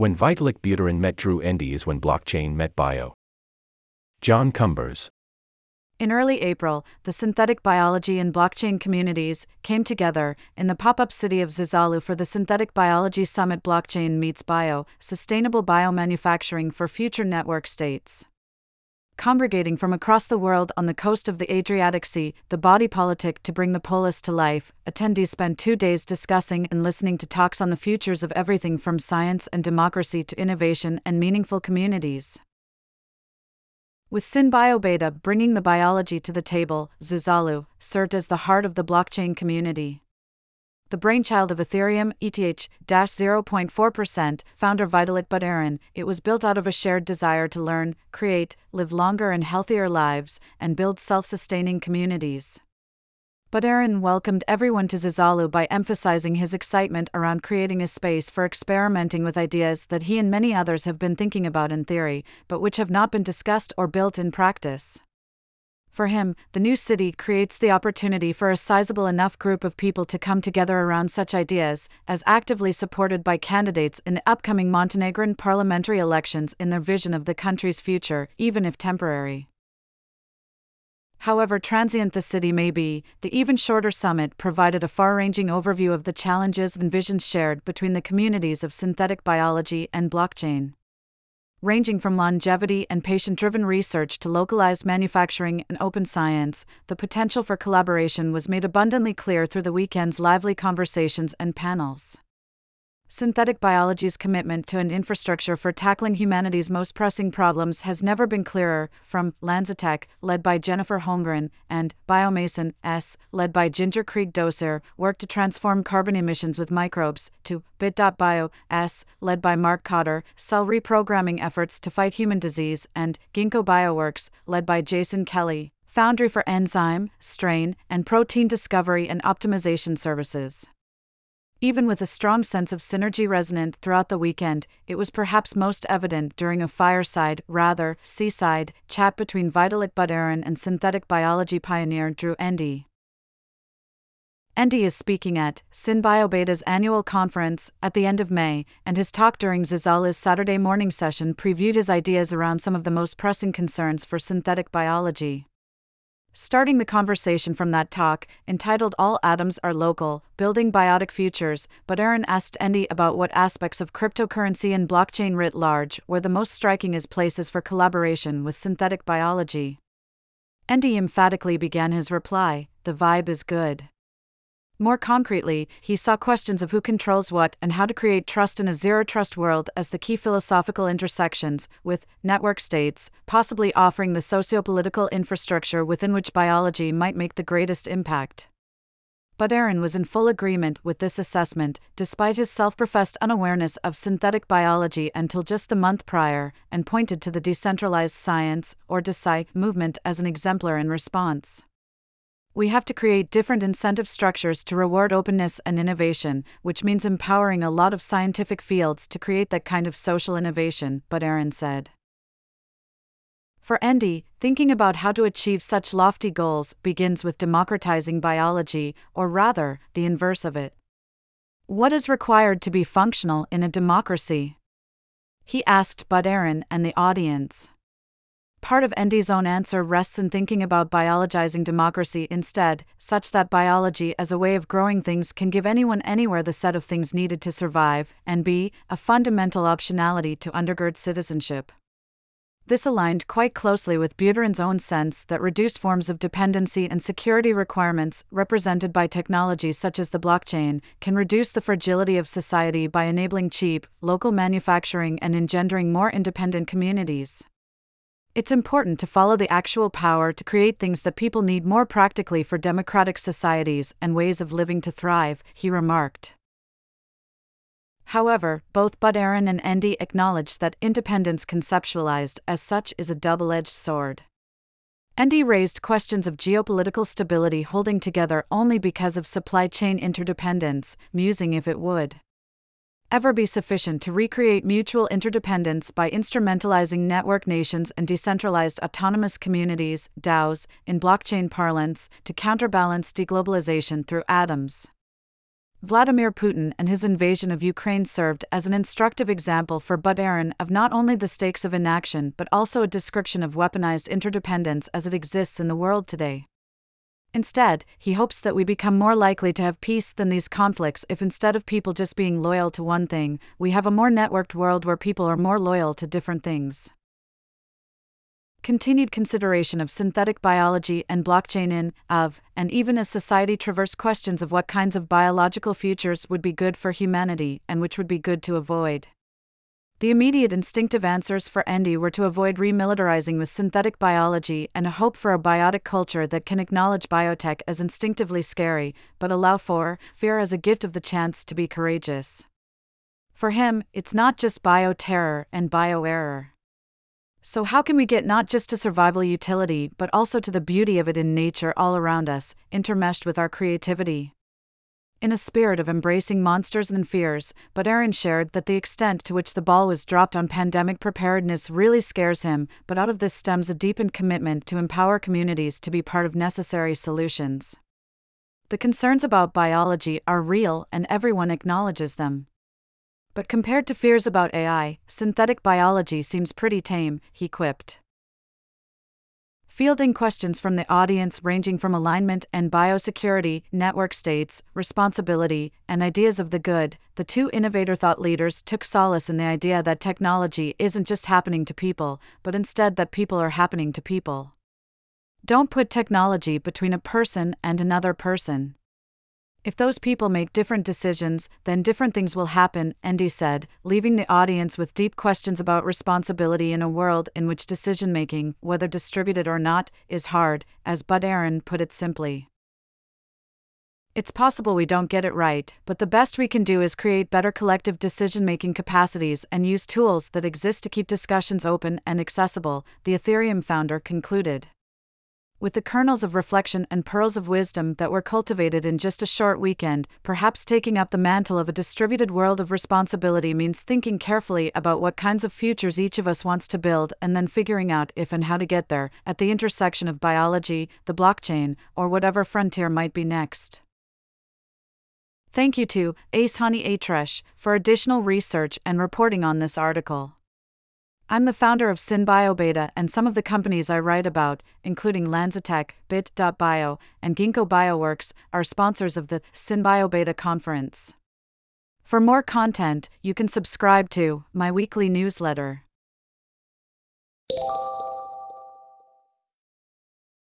When Vitalik Buterin met Drew Endy is when blockchain met bio. John Cumbers. In early April, the synthetic biology and blockchain communities came together in the pop up city of Zuzalu for the Synthetic Biology Summit Blockchain Meets Bio Sustainable Biomanufacturing for Future Network States. Congregating from across the world on the coast of the Adriatic Sea, the body politic to bring the polis to life, attendees spent two days discussing and listening to talks on the futures of everything from science and democracy to innovation and meaningful communities. With SynBioBeta bringing the biology to the table, Zuzalu served as the heart of the blockchain community. The brainchild of Ethereum, ETH 0.4%, founder Vitalik Buterin, it was built out of a shared desire to learn, create, live longer and healthier lives, and build self sustaining communities. Buterin welcomed everyone to Zuzalu by emphasizing his excitement around creating a space for experimenting with ideas that he and many others have been thinking about in theory, but which have not been discussed or built in practice. For him, the new city creates the opportunity for a sizable enough group of people to come together around such ideas, as actively supported by candidates in the upcoming Montenegrin parliamentary elections in their vision of the country's future, even if temporary. However transient the city may be, the even shorter summit provided a far ranging overview of the challenges and visions shared between the communities of synthetic biology and blockchain. Ranging from longevity and patient driven research to localized manufacturing and open science, the potential for collaboration was made abundantly clear through the weekend's lively conversations and panels synthetic biology's commitment to an infrastructure for tackling humanity's most pressing problems has never been clearer, from LanzaTech, led by Jennifer Holmgren, and Biomason S, led by Ginger Krieg Dosser, work to transform carbon emissions with microbes, to Bit.bio S, led by Mark Kotter, cell reprogramming efforts to fight human disease, and Ginkgo Bioworks, led by Jason Kelly, foundry for enzyme, strain, and protein discovery and optimization services. Even with a strong sense of synergy resonant throughout the weekend, it was perhaps most evident during a fireside, rather, seaside, chat between Vitalik Buterin and synthetic biology pioneer Drew Endy. Endy is speaking at SynBioBeta's annual conference at the end of May, and his talk during Zuzalu's Saturday morning session previewed his ideas around some of the most pressing concerns for synthetic biology. Starting the conversation from that talk, entitled All Atoms Are Local Building Biotic Futures, Buterin asked Endy about what aspects of cryptocurrency and blockchain writ large were the most striking as places for collaboration with synthetic biology. Endy emphatically began his reply The vibe is good. More concretely, he saw questions of who controls what and how to create trust in a zero trust world as the key philosophical intersections, with network states possibly offering the socio-political infrastructure within which biology might make the greatest impact. Buterin was in full agreement with this assessment, despite his self professed unawareness of synthetic biology until just the month prior, and pointed to the decentralized science, or DeSci, movement as an exemplar in response. We have to create different incentive structures to reward openness and innovation, which means empowering a lot of scientific fields to create that kind of social innovation, Buterin said. For Endy, thinking about how to achieve such lofty goals begins with democratizing biology, or rather, the inverse of it. What is required to be functional in a democracy? He asked Buterin and the audience. Part of Endy's own answer rests in thinking about biologizing democracy instead, such that biology as a way of growing things can give anyone anywhere the set of things needed to survive, and be a fundamental optionality to undergird citizenship. This aligned quite closely with Buterin's own sense that reduced forms of dependency and security requirements, represented by technologies such as the blockchain, can reduce the fragility of society by enabling cheap, local manufacturing and engendering more independent communities. It's important to follow the actual power to create things that people need more practically for democratic societies and ways of living to thrive, he remarked. However, both Buterin and Endy acknowledge that independence conceptualized as such is a double edged sword. Endy raised questions of geopolitical stability holding together only because of supply chain interdependence, musing if it would ever be sufficient to recreate mutual interdependence by instrumentalizing network nations and decentralized autonomous communities, DAOs, in blockchain parlance, to counterbalance deglobalization through atoms. Vladimir Putin and his invasion of Ukraine served as an instructive example for Buterin of not only the stakes of inaction but also a description of weaponized interdependence as it exists in the world today. Instead, he hopes that we become more likely to have peace than these conflicts if instead of people just being loyal to one thing, we have a more networked world where people are more loyal to different things. Continued consideration of synthetic biology and blockchain in, of, and even as society traverse questions of what kinds of biological futures would be good for humanity and which would be good to avoid. The immediate instinctive answers for Endy were to avoid remilitarizing with synthetic biology and a hope for a biotic culture that can acknowledge biotech as instinctively scary, but allow for fear as a gift of the chance to be courageous. For him, it's not just bioterror and bio-error. So, how can we get not just to survival utility, but also to the beauty of it in nature all around us, intermeshed with our creativity? In a spirit of embracing monsters and fears, Buterin shared that the extent to which the ball was dropped on pandemic preparedness really scares him, but out of this stems a deepened commitment to empower communities to be part of necessary solutions. The concerns about biology are real and everyone acknowledges them. But compared to fears about AI, synthetic biology seems pretty tame, he quipped fielding questions from the audience ranging from alignment and biosecurity, network states, responsibility, and ideas of the good, the two innovator thought leaders took solace in the idea that technology isn't just happening to people, but instead that people are happening to people. Don't put technology between a person and another person. If those people make different decisions, then different things will happen, Endy said, leaving the audience with deep questions about responsibility in a world in which decision making, whether distributed or not, is hard, as Buterin put it simply. It's possible we don't get it right, but the best we can do is create better collective decision making capacities and use tools that exist to keep discussions open and accessible, the Ethereum founder concluded with the kernels of reflection and pearls of wisdom that were cultivated in just a short weekend, perhaps taking up the mantle of a distributed world of responsibility means thinking carefully about what kinds of futures each of us wants to build and then figuring out if and how to get there, at the intersection of biology, the blockchain, or whatever frontier might be next. Thank you to Ehsani Atresh for additional research and reporting on this article. I'm the founder of SynBioBeta, and some of the companies I write about, including LanzaTech, Bit.bio, and Ginkgo Bioworks, are sponsors of the SynBioBeta conference. For more content, you can subscribe to my weekly newsletter.